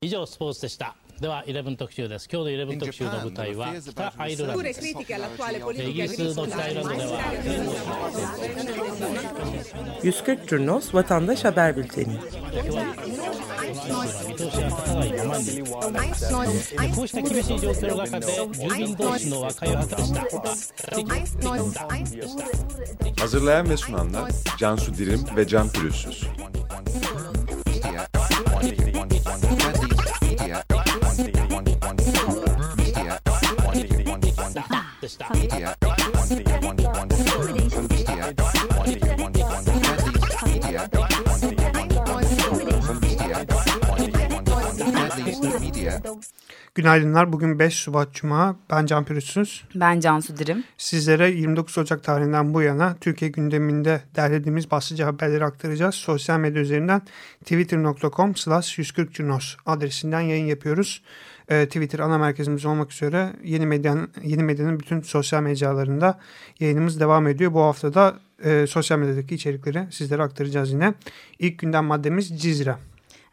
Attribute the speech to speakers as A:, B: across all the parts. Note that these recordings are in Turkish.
A: 以上スポーツでしたでは11特集です今日の11特集の舞台は北アイルランドですイギリスの北アイルランドでは
B: 140 Curnos Vatandaş Haber Bülteni
A: こうした厳しい状況の中で住民同士の和解を果たした
C: Hazırlayan ve sunanlar Cansu Dirim ve Can Pürüzsüz.
D: Günaydınlar. Bugün 5 Şubat Cuma. Ben Can Pürüzsüz.
E: Ben Cansu Dirim.
D: Sizlere 29 Ocak tarihinden bu yana Türkiye gündeminde derlediğimiz basıcı haberleri aktaracağız. Sosyal medya üzerinden twitter.com slash 140 Cunos adresinden yayın yapıyoruz. Ee, Twitter ana merkezimiz olmak üzere yeni medyanın, yeni medyanın bütün sosyal mecralarında yayınımız devam ediyor. Bu hafta da e, sosyal medyadaki içerikleri sizlere aktaracağız yine. İlk gündem maddemiz Cizre.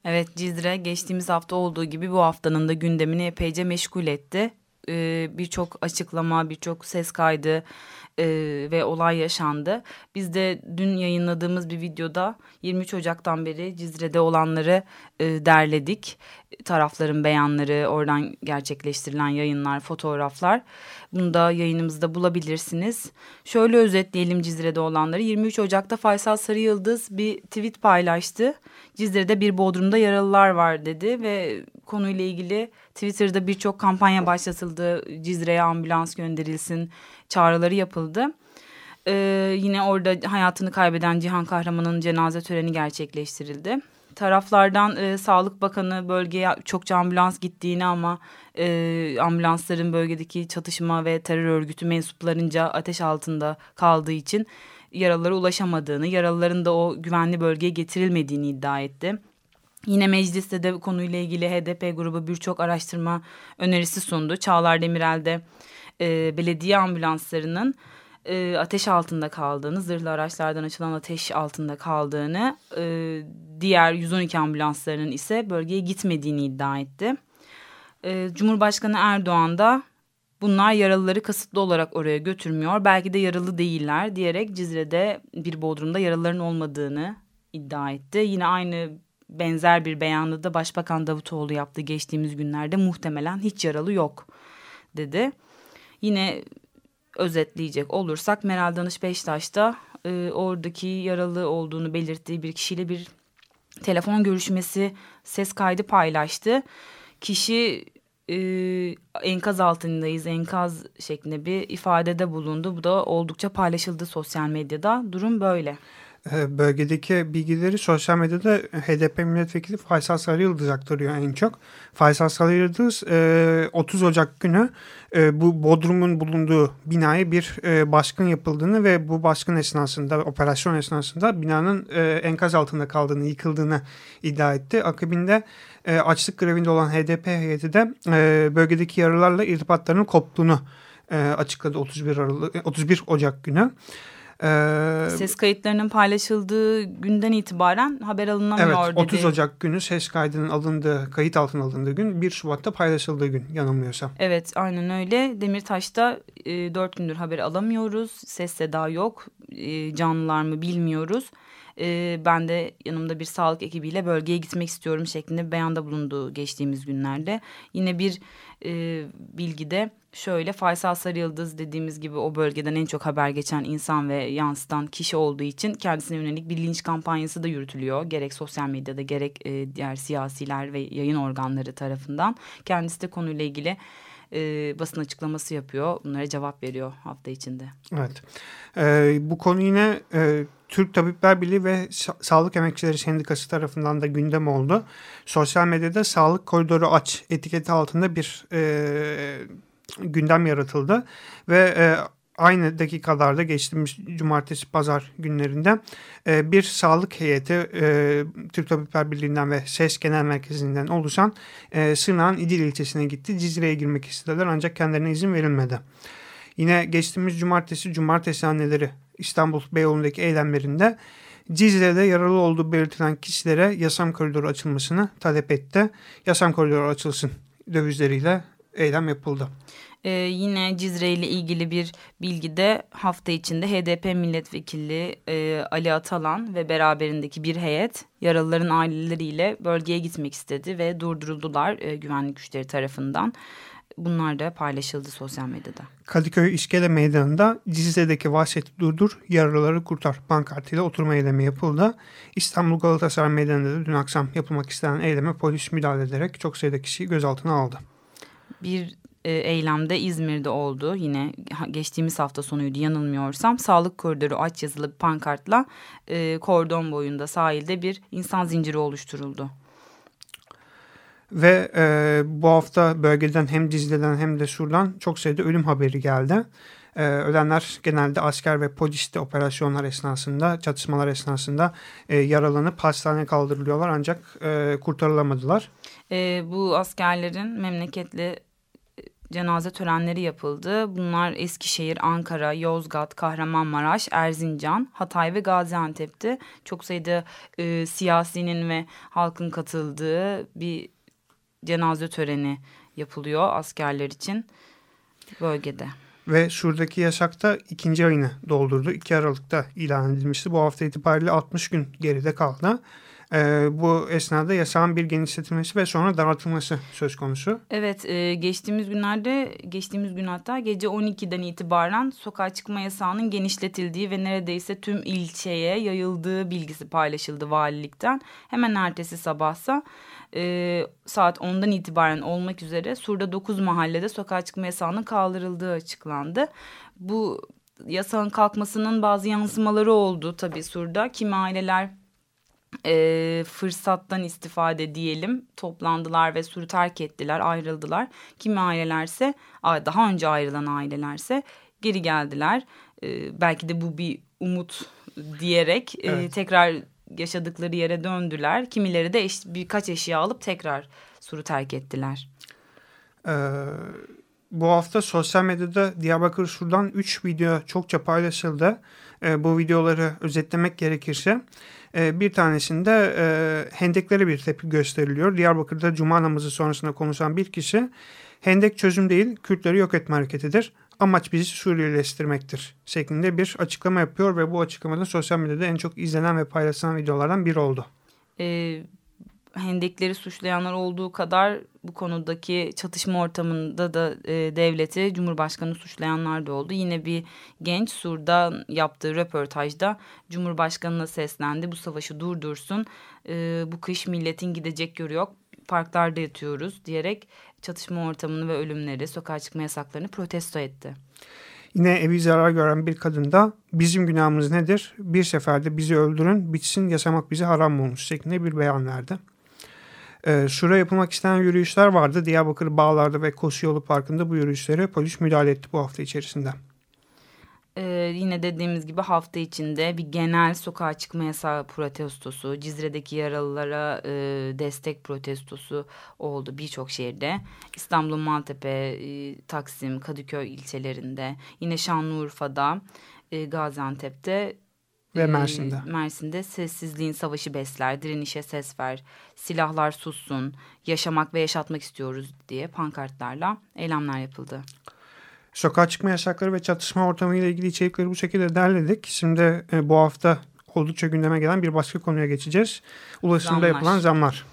E: Evet Cizre geçtiğimiz hafta olduğu gibi bu haftanın da gündemini epeyce meşgul etti. Ee, birçok açıklama, birçok ses kaydı e, ve olay yaşandı. Biz de dün yayınladığımız bir videoda 23 Ocak'tan beri Cizre'de olanları e, derledik. Tarafların beyanları, oradan gerçekleştirilen yayınlar, fotoğraflar. Bunu da yayınımızda bulabilirsiniz. Şöyle özetleyelim Cizre'de olanları. 23 Ocak'ta Faysal Sarıyıldız bir tweet paylaştı. Cizre'de bir bodrumda yaralılar var dedi ve konuyla ilgili Twitter'da birçok kampanya başlatıldı. Cizre'ye ambulans gönderilsin çağrıları yapıldı. Ee, yine orada hayatını kaybeden Cihan Kahraman'ın cenaze töreni gerçekleştirildi. Taraflardan e, Sağlık Bakanı bölgeye çokça ambulans gittiğini ama e, ambulansların bölgedeki çatışma ve terör örgütü mensuplarınca ateş altında kaldığı için yaralılara ulaşamadığını, yaralıların da o güvenli bölgeye getirilmediğini iddia etti. Yine mecliste de konuyla ilgili HDP grubu birçok araştırma önerisi sundu. Çağlar Demirel de e, belediye ambulanslarının e, ateş altında kaldığını, zırhlı araçlardan açılan ateş altında kaldığını, e, diğer 112 ambulanslarının ise bölgeye gitmediğini iddia etti. E, Cumhurbaşkanı Erdoğan da bunlar yaralıları kasıtlı olarak oraya götürmüyor, belki de yaralı değiller diyerek Cizre'de bir bodrumda yaralıların olmadığını iddia etti. Yine aynı benzer bir beyanı da Başbakan Davutoğlu yaptı geçtiğimiz günlerde muhtemelen hiç yaralı yok dedi. Yine özetleyecek olursak Meral Danış Beştaş da e, oradaki yaralı olduğunu belirttiği bir kişiyle bir telefon görüşmesi ses kaydı paylaştı. Kişi e, enkaz altındayız enkaz şeklinde bir ifadede bulundu. Bu da oldukça paylaşıldı sosyal medyada. Durum böyle.
D: Ee, bölgedeki bilgileri sosyal medyada HDP milletvekili Faysal Sarıyıldız aktarıyor en çok. Faysal Sarıyıldız 30 e, Ocak günü e, bu Bodrum'un bulunduğu binaya bir e, baskın yapıldığını ve bu baskın esnasında, operasyon esnasında binanın enkaz altında kaldığını, yıkıldığını iddia etti. Akabinde açlık grevinde olan HDP heyeti de bölgedeki yaralarla irtibatlarının koptuğunu açıkladı 31, Aralık, 31 Ocak günü.
E: Ee, ses kayıtlarının paylaşıldığı günden itibaren haber alınamıyor
D: evet, 30 dedi. Ocak günü ses kaydının alındığı, kayıt altına alındığı gün 1 Şubat'ta paylaşıldığı gün yanılmıyorsam.
E: Evet aynen öyle. Demirtaş'ta e, 4 gündür haber alamıyoruz. Ses seda yok. E, canlılar mı bilmiyoruz. E, ben de yanımda bir sağlık ekibiyle bölgeye gitmek istiyorum şeklinde beyanda bulunduğu geçtiğimiz günlerde. Yine bir e, bilgide şöyle Faysal Sarıyıldız dediğimiz gibi o bölgeden en çok haber geçen insan ve yansıtan kişi olduğu için kendisine yönelik bir linç kampanyası da yürütülüyor. Gerek sosyal medyada gerek e, diğer siyasiler ve yayın organları tarafından. Kendisi de konuyla ilgili e, basın açıklaması yapıyor. Bunlara cevap veriyor hafta içinde.
D: Evet. Ee, bu konu yine e, Türk Tabipler Birliği ve Sa Sağlık Emekçileri Sendikası tarafından da gündem oldu. Sosyal medyada sağlık koridoru aç etiketi altında bir e, gündem yaratıldı ve e, aynı dakikalarda geçtiğimiz cumartesi pazar günlerinde e, bir sağlık heyeti e, Türk Tabipler Birliği'nden ve SES Genel Merkezi'nden oluşan e, Sırnağ'ın İdil ilçesine gitti. Cizre'ye girmek istediler ancak kendilerine izin verilmedi. Yine geçtiğimiz cumartesi cumartesi anneleri İstanbul Beyoğlu'ndaki eylemlerinde Cizre'de yaralı olduğu belirtilen kişilere yasam koridoru açılmasını talep etti. Yasam koridoru açılsın dövizleriyle eylem yapıldı.
E: Ee, yine Cizre ile ilgili bir bilgi de hafta içinde HDP milletvekili e, Ali Atalan ve beraberindeki bir heyet yaralıların aileleriyle bölgeye gitmek istedi ve durduruldular e, güvenlik güçleri tarafından. Bunlar da paylaşıldı sosyal medyada.
D: Kadıköy İskele Meydanı'nda Cizre'deki vahşeti durdur, yaralıları kurtar pankartıyla oturma eylemi yapıldı. İstanbul Galatasaray Meydanı'nda da dün akşam yapılmak istenen eyleme polis müdahale ederek çok sayıda kişiyi gözaltına aldı.
E: Bir e, eylemde İzmir'de oldu. Yine geçtiğimiz hafta sonuydu yanılmıyorsam. Sağlık koridoru aç yazılı bir pankartla e, kordon boyunda sahilde bir insan zinciri oluşturuldu.
D: Ve e, bu hafta bölgeden hem Dizli'den hem de Sur'dan çok sayıda ölüm haberi geldi. E, ölenler genelde asker ve polis operasyonlar esnasında, çatışmalar esnasında e, yaralanıp hastaneye kaldırılıyorlar ancak e, kurtarılamadılar.
E: E, bu askerlerin memleketli cenaze törenleri yapıldı. Bunlar Eskişehir, Ankara, Yozgat, Kahramanmaraş, Erzincan, Hatay ve Gaziantep'ti. Çok sayıda e, siyasinin ve halkın katıldığı bir cenaze töreni yapılıyor askerler için bölgede.
D: Ve şuradaki yasakta ikinci ayını doldurdu. 2 Aralık'ta ilan edilmişti. Bu hafta itibariyle 60 gün geride kaldı. E, bu esnada yasağın bir genişletilmesi ve sonra daraltılması söz konusu.
E: Evet e, geçtiğimiz günlerde geçtiğimiz gün hatta gece 12'den itibaren sokağa çıkma yasağının genişletildiği ve neredeyse tüm ilçeye yayıldığı bilgisi paylaşıldı valilikten. Hemen ertesi sabahsa e, saat 10'dan itibaren olmak üzere Sur'da 9 mahallede sokağa çıkma yasağının kaldırıldığı açıklandı. Bu yasağın kalkmasının bazı yansımaları oldu tabii Sur'da. Kimi aileler e, fırsattan istifade diyelim toplandılar ve suru terk ettiler ayrıldılar. Kimi ailelerse daha önce ayrılan ailelerse geri geldiler. E, belki de bu bir umut diyerek e, evet. tekrar yaşadıkları yere döndüler. Kimileri de eş, birkaç eşya alıp tekrar suru terk ettiler.
D: Ee, bu hafta sosyal medyada Diyarbakır Sur'dan 3 video çokça paylaşıldı. Ee, bu videoları özetlemek gerekirse ee, bir tanesinde e, hendeklere bir tepki gösteriliyor. Diyarbakır'da cuma namazı sonrasında konuşan bir kişi hendek çözüm değil Kürtleri yok etme hareketidir. Amaç bizi Suriyeleştirmektir şeklinde bir açıklama yapıyor ve bu açıklamada sosyal medyada en çok izlenen ve paylaşılan videolardan biri oldu.
E: Ee, hendekleri suçlayanlar olduğu kadar bu konudaki çatışma ortamında da e, devleti Cumhurbaşkanı suçlayanlar da oldu. Yine bir genç Sur'da yaptığı röportajda Cumhurbaşkanı'na seslendi. Bu savaşı durdursun. E, bu kış milletin gidecek yolu yok. Parklarda yatıyoruz diyerek çatışma ortamını ve ölümleri, sokağa çıkma yasaklarını protesto etti.
D: Yine evi zarar gören bir kadın da bizim günahımız nedir? Bir seferde bizi öldürün, bitsin yasamak bizi haram olmuş şeklinde bir beyan verdi. Ee, şuraya yapılmak istenen yürüyüşler vardı. Diyarbakır Bağlar'da ve Kosyolu Parkı'nda bu yürüyüşlere polis müdahale etti bu hafta içerisinde.
E: Ee, yine dediğimiz gibi hafta içinde bir genel sokağa çıkma yasağı protestosu, Cizre'deki yaralılara e, destek protestosu oldu birçok şehirde. İstanbul, Maltepe, e, Taksim, Kadıköy ilçelerinde, yine Şanlıurfa'da, e, Gaziantep'te
D: ve ee, Mersin'de.
E: Mersin'de sessizliğin savaşı besler, direnişe ses ver, silahlar sussun, yaşamak ve yaşatmak istiyoruz diye pankartlarla eylemler yapıldı.
D: Sokağa çıkma yasakları ve çatışma ortamı ile ilgili içerikleri bu şekilde derledik. Şimdi e, bu hafta oldukça gündeme gelen bir başka konuya geçeceğiz. Ulaşımda zamlar. yapılan zamlar.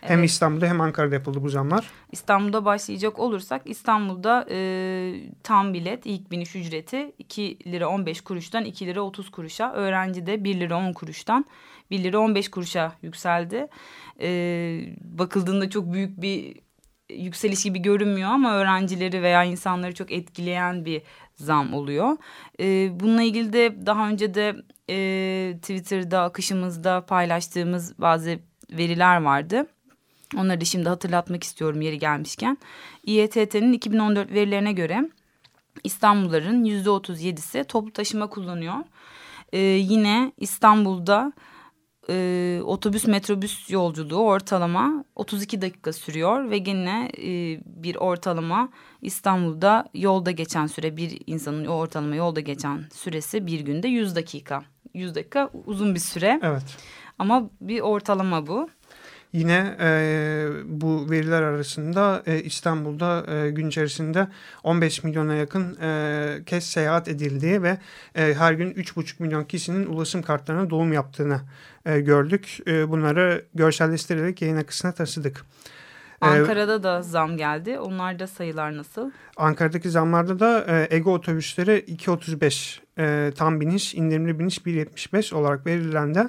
D: Hem evet. İstanbul'da hem Ankara'da yapıldı bu zamlar.
E: İstanbul'da başlayacak olursak İstanbul'da e, tam bilet ilk biniş ücreti 2 lira 15 kuruştan 2 lira 30 kuruşa. Öğrenci de 1 lira 10 kuruştan 1 lira 15 kuruşa yükseldi. E, bakıldığında çok büyük bir yükseliş gibi görünmüyor ama öğrencileri veya insanları çok etkileyen bir zam oluyor. E, bununla ilgili de daha önce de e, Twitter'da akışımızda paylaştığımız bazı veriler vardı. Onları da şimdi hatırlatmak istiyorum yeri gelmişken. İETT'nin 2014 verilerine göre İstanbulluların yüzde otuz yedisi toplu taşıma kullanıyor. Ee, yine İstanbul'da e, otobüs metrobüs yolculuğu ortalama 32 dakika sürüyor ve gene e, bir ortalama İstanbul'da yolda geçen süre bir insanın ortalama yolda geçen süresi bir günde 100 dakika 100 dakika uzun bir süre.
D: Evet.
E: Ama bir ortalama bu.
D: Yine e, bu veriler arasında e, İstanbul'da e, gün içerisinde 15 milyona yakın e, kez seyahat edildiği ve e, her gün 3,5 milyon kişinin ulaşım kartlarına dolum yaptığını e, gördük. E, bunları görselleştirerek yayın akısına taşıdık.
E: E, Ankara'da da zam geldi. Onlarda sayılar nasıl?
D: Ankara'daki zamlarda da e, Ego otobüsleri 2.35 e, tam biniş, indirimli biniş 1.75 olarak verilendi.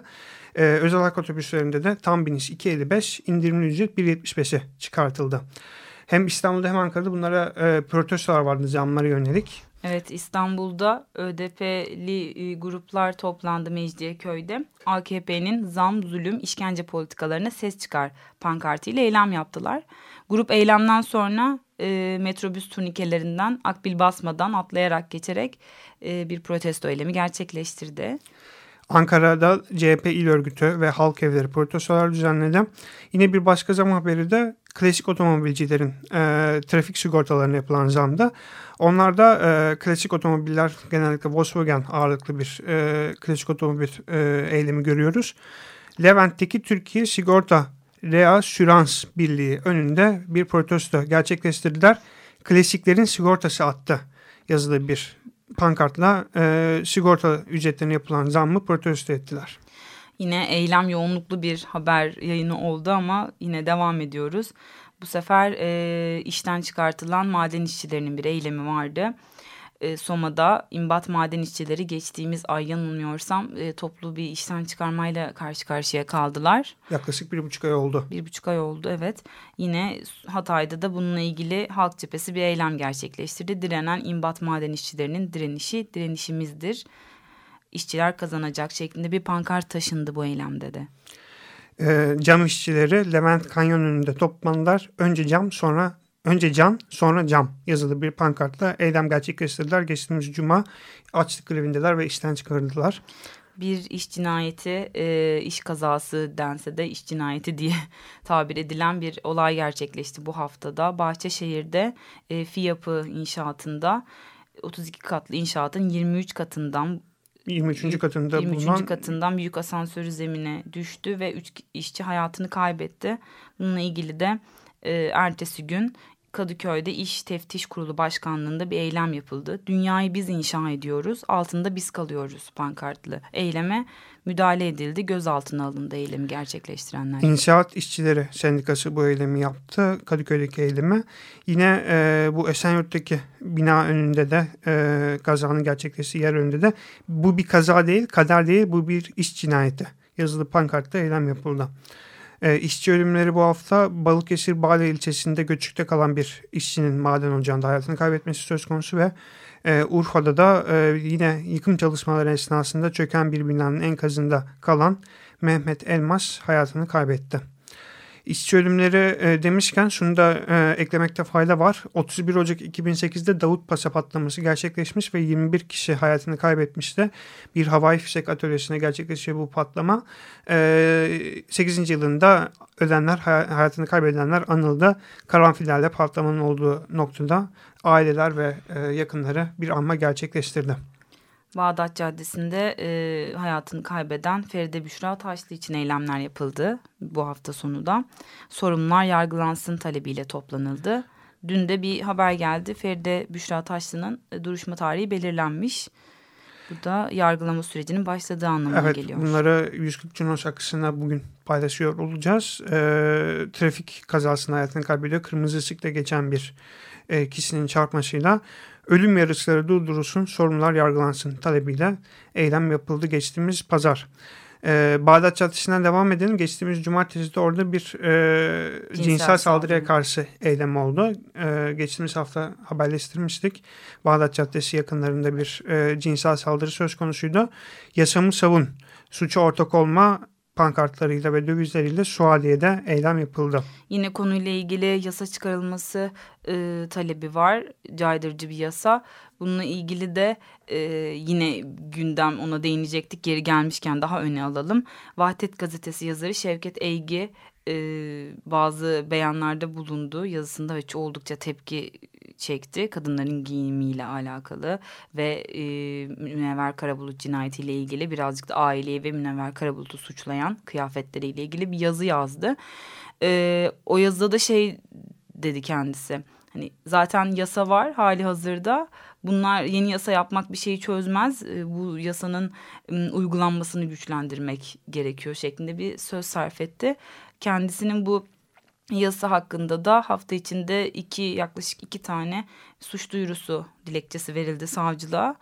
D: Ee, özel halk otobüslerinde de tam biniş 2.55, indirimli ücret 1.75'e çıkartıldı. Hem İstanbul'da hem Ankara'da bunlara e, protestolar vardı zamlara yönelik.
E: Evet İstanbul'da ÖDP'li e, gruplar toplandı Mecidiyeköy'de. AKP'nin zam, zulüm, işkence politikalarına ses çıkar pankartıyla eylem yaptılar. Grup eylemden sonra e, metrobüs turnikelerinden akbil basmadan atlayarak geçerek e, bir protesto eylemi gerçekleştirdi.
D: Ankara'da CHP il örgütü ve halk evleri protestolar düzenledi. Yine bir başka zam haberi de klasik otomobilcilerin e, trafik sigortalarına yapılan zamda. Onlarda e, klasik otomobiller genellikle Volkswagen ağırlıklı bir e, klasik otomobil e, eylemi görüyoruz. Levent'teki Türkiye Sigorta Reasürans Birliği önünde bir protesto gerçekleştirdiler. Klasiklerin sigortası attı yazılı bir pankartla e, sigorta ücretlerine yapılan zammı protesto ettiler.
E: Yine eylem yoğunluklu bir haber yayını oldu ama yine devam ediyoruz. Bu sefer e, işten çıkartılan maden işçilerinin bir eylemi vardı e, Soma'da imbat maden işçileri geçtiğimiz ay yanılmıyorsam e, toplu bir işten çıkarmayla karşı karşıya kaldılar.
D: Yaklaşık bir buçuk ay oldu.
E: Bir buçuk ay oldu evet. Yine Hatay'da da bununla ilgili halk cephesi bir eylem gerçekleştirdi. Direnen imbat maden işçilerinin direnişi direnişimizdir. İşçiler kazanacak şeklinde bir pankart taşındı bu eylemde de.
D: E, cam işçileri Levent Kanyon önünde toplandılar. Önce cam sonra Önce can sonra cam yazılı bir pankartla eylem gerçekleştirdiler. Geçtiğimiz cuma açlık grevindeler ve işten çıkarıldılar.
E: Bir iş cinayeti, e, iş kazası dense de iş cinayeti diye tabir edilen bir olay gerçekleşti bu haftada. Bahçeşehir'de e, FİAP'ı inşaatında 32 katlı inşaatın 23 katından
D: 23. katında
E: 23.
D: bulunan
E: katından büyük asansörü zemine düştü ve 3 işçi hayatını kaybetti. Bununla ilgili de e, ertesi gün Kadıköy'de İş Teftiş Kurulu Başkanlığı'nda bir eylem yapıldı. Dünyayı biz inşa ediyoruz, altında biz kalıyoruz pankartlı eyleme müdahale edildi. Gözaltına alındı eylemi gerçekleştirenler.
D: İnşaat İşçileri Sendikası bu eylemi yaptı. Kadıköy'deki eylemi. Yine e, bu Esenyurt'taki bina önünde de e, kazanın gerçekleştiği yer önünde de bu bir kaza değil, kader değil bu bir iş cinayeti. Yazılı pankartta eylem yapıldı. E, işçi ölümleri bu hafta Balıkesir Bale ilçesinde göçükte kalan bir işçinin maden ocağında hayatını kaybetmesi söz konusu ve e, Urfa'da da e, yine yıkım çalışmaları esnasında çöken bir binanın enkazında kalan Mehmet Elmas hayatını kaybetti. İşçi ölümleri e, demişken şunu da e, eklemekte fayda var. 31 Ocak 2008'de Davut Pasa patlaması gerçekleşmiş ve 21 kişi hayatını kaybetmişti. Bir havai fişek atölyesine gerçekleşiyor bu patlama. E, 8. yılında ölenler, hayatını kaybedenler anıldı. Karanfillerle patlamanın olduğu noktada aileler ve e, yakınları bir anma gerçekleştirdi.
E: Bağdat Caddesi'nde e, hayatını kaybeden Feride Büşra Taşlı için eylemler yapıldı bu hafta sonu da. Sorumlular yargılansın talebiyle toplanıldı. Dün de bir haber geldi. Feride Büşra Taşlı'nın e, duruşma tarihi belirlenmiş. Bu da yargılama sürecinin başladığı anlamına
D: evet,
E: geliyor.
D: Evet bunları 140 Cunos akısına bugün paylaşıyor olacağız. E, trafik kazasında hayatını kaybediyor. Kırmızı ışıkta geçen bir e, kişinin çarpmasıyla ölüm yarışları durdurulsun, sorumlular yargılansın talebiyle eylem yapıldı geçtiğimiz pazar. Ee, Bağdat Caddesi'nden devam edelim. Geçtiğimiz cumartesi de orada bir e, cinsel, cinsel saldırıya karşı eylem oldu. E, geçtiğimiz hafta haberleştirmiştik. Bağdat Caddesi yakınlarında bir e, cinsel saldırı söz konusuydu. Yasamı savun, suça ortak olma pankartlarıyla ve dövizleriyle Suadiye'de eylem yapıldı.
E: Yine konuyla ilgili yasa çıkarılması e, talebi var. Caydırıcı bir yasa. Bununla ilgili de e, yine gündem ona değinecektik. Geri gelmişken daha öne alalım. Vahdet Gazetesi yazarı Şevket Eygi e, bazı beyanlarda bulundu yazısında ve oldukça tepki çekti. Kadınların giyimiyle alakalı ve e, Münevver Karabulut cinayetiyle ilgili birazcık da aileyi ve Münevver Karabulut'u suçlayan kıyafetleriyle ilgili bir yazı yazdı. E, o yazıda da şey dedi kendisi. Hani zaten yasa var hali hazırda. Bunlar yeni yasa yapmak bir şeyi çözmez. E, bu yasanın uygulanmasını güçlendirmek gerekiyor şeklinde bir söz sarf etti. Kendisinin bu yasa hakkında da hafta içinde iki yaklaşık iki tane suç duyurusu dilekçesi verildi savcılığa.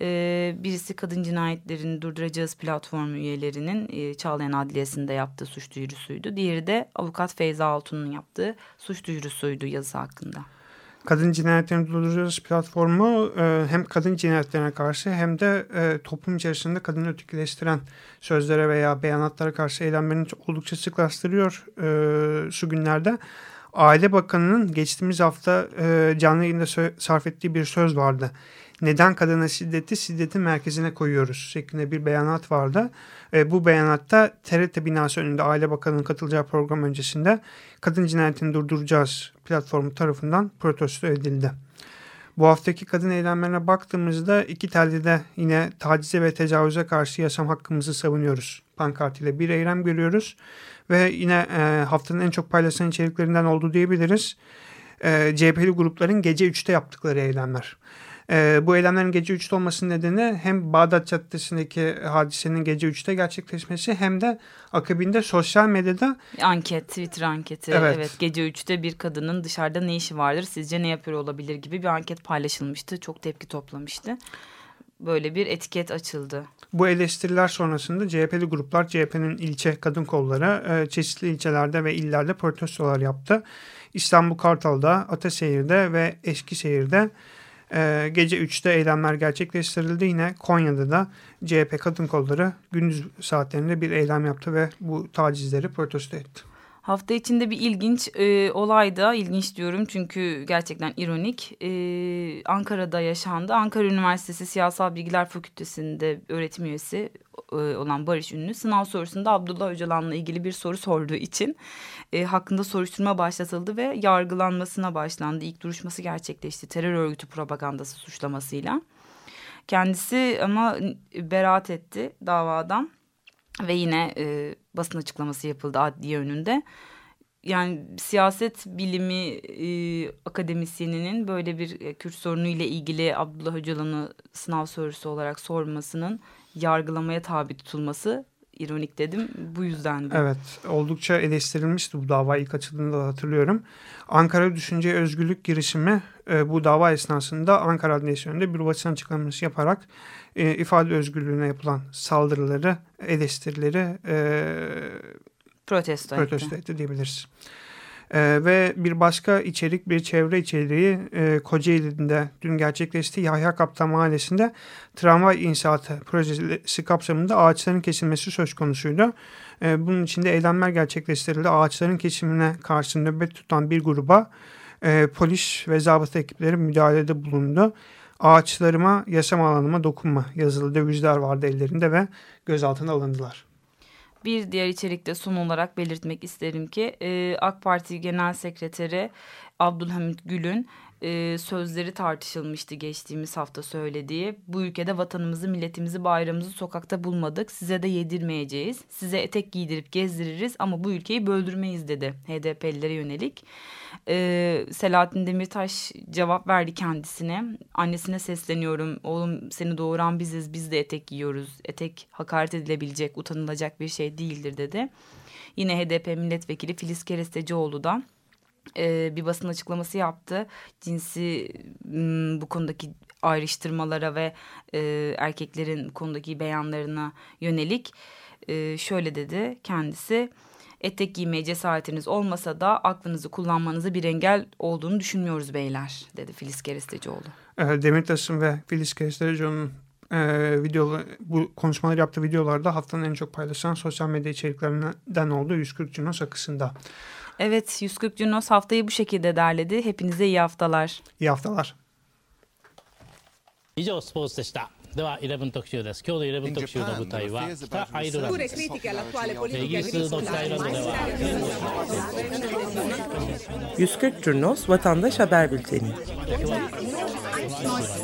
E: Ee, birisi kadın cinayetlerini durduracağız platformu üyelerinin e, Çağlayan Adliyesi'nde yaptığı suç duyurusuydu. Diğeri de avukat Feyza Altun'un yaptığı suç duyurusuydu yazı hakkında.
D: Kadın Cinayetlerini Durduracağız platformu e, hem kadın cinayetlerine karşı hem de e, toplum içerisinde kadını ötekileştiren sözlere veya beyanatlara karşı eylemlerini oldukça sıklaştırıyor e, şu günlerde. Aile Bakanı'nın geçtiğimiz hafta canlı yayında sarf ettiği bir söz vardı neden kadına şiddeti şiddetin merkezine koyuyoruz şeklinde bir beyanat vardı. E, bu beyanatta TRT binası önünde Aile Bakanı'nın katılacağı program öncesinde kadın cinayetini durduracağız platformu tarafından protesto edildi. Bu haftaki kadın eylemlerine baktığımızda iki telde de yine tacize ve tecavüze karşı yaşam hakkımızı savunuyoruz. Pankartıyla bir eylem görüyoruz ve yine e, haftanın en çok paylaşılan içeriklerinden oldu diyebiliriz. E, CHP'li grupların gece 3'te yaptıkları eylemler. E, bu eylemlerin gece 3'te olmasının nedeni hem Bağdat Caddesi'ndeki hadisenin gece 3'te gerçekleşmesi hem de akabinde sosyal medyada
E: anket, Twitter anketi. Evet. evet gece 3'te bir kadının dışarıda ne işi vardır sizce ne yapıyor olabilir gibi bir anket paylaşılmıştı. Çok tepki toplamıştı. Böyle bir etiket açıldı.
D: Bu eleştiriler sonrasında CHP'li gruplar CHP'nin ilçe kadın kolları e, çeşitli ilçelerde ve illerde protestolar yaptı. İstanbul Kartal'da, Ataşehir'de ve Eskişehir'de e, gece 3'te eylemler gerçekleştirildi. Yine Konya'da da CHP kadın kolları gündüz saatlerinde bir eylem yaptı ve bu tacizleri protesto etti.
E: Hafta içinde bir ilginç e, olay da ilginç diyorum çünkü gerçekten ironik. E, Ankara'da yaşandı. Ankara Üniversitesi Siyasal Bilgiler Fakültesi'nde öğretim üyesi e, olan Barış Ünlü sınav sorusunda Abdullah Öcalan'la ilgili bir soru sorduğu için e, hakkında soruşturma başlatıldı ve yargılanmasına başlandı. İlk duruşması gerçekleşti terör örgütü propagandası suçlamasıyla. Kendisi ama beraat etti davadan ve yine e, basın açıklaması yapıldı adliye önünde. Yani siyaset bilimi e, akademisyeninin böyle bir e, Kürt sorunu ile ilgili Abdullah Öcalan'ı sınav sorusu olarak sormasının yargılamaya tabi tutulması ironik dedim bu yüzden.
D: Evet oldukça eleştirilmişti bu dava ilk açıldığında da hatırlıyorum. Ankara Düşünce Özgürlük girişimi e, bu dava esnasında Ankara Adliyesi önünde bir basın açıklaması yaparak e, ifade özgürlüğüne yapılan saldırıları, eleştirileri e,
E: protesto,
D: protesto etti. etti diyebiliriz. E, ve bir başka içerik, bir çevre içeriği e, Kocaeli'nde dün gerçekleşti. Yahya Kaptan Mahallesi'nde tramvay inşaatı projesi kapsamında ağaçların kesilmesi söz konusuydu. E, bunun içinde eylemler gerçekleştirildi. Ağaçların kesimine karşı nöbet tutan bir gruba e, polis ve zabıta ekipleri müdahalede bulundu. Ağaçlarıma, yaşam alanıma dokunma yazılı dövizler vardı ellerinde ve gözaltına alındılar.
E: Bir diğer içerikte son olarak belirtmek isterim ki e, AK Parti Genel Sekreteri Abdülhamit Gül'ün e, sözleri tartışılmıştı geçtiğimiz hafta söylediği. Bu ülkede vatanımızı, milletimizi, bayramımızı sokakta bulmadık. Size de yedirmeyeceğiz. Size etek giydirip gezdiririz ama bu ülkeyi böldürmeyiz dedi HDP'lilere yönelik. E, Selahattin Demirtaş cevap verdi kendisine. Annesine sesleniyorum. Oğlum seni doğuran biziz. Biz de etek giyiyoruz. Etek hakaret edilebilecek, utanılacak bir şey değildir dedi. Yine HDP milletvekili Filiz Kerestecioğlu da bir basın açıklaması yaptı. Cinsi bu konudaki ayrıştırmalara ve erkeklerin konudaki beyanlarına yönelik şöyle dedi kendisi. Etek giymeye cesaretiniz olmasa da aklınızı kullanmanızı bir engel olduğunu düşünmüyoruz beyler dedi Filiz Kerestecioğlu.
D: Demirtaş'ın ve Filiz Kerestecioğlu'nun e, video, bu konuşmaları yaptığı videolarda haftanın en çok paylaşılan sosyal medya içeriklerinden oldu 140 Cunos akısında.
E: Evet 140 Cunos haftayı bu şekilde derledi. Hepinize iyi haftalar.
D: İyi haftalar.
A: 以上スポーツでした。では11特集です今日の11特集の舞台は北アイルランドですイギリスの北アイルランドでは
B: 140 Curnos Vatandaş Haber Bülteni
A: 見通し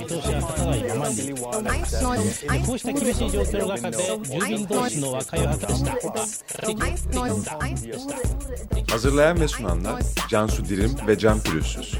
A: が立たないままにこうした厳しい状況の中で住民同士の和解を図りした
C: Hazırlayan ve sunanlar Cansu Dirim ve Can Pürüzsüz.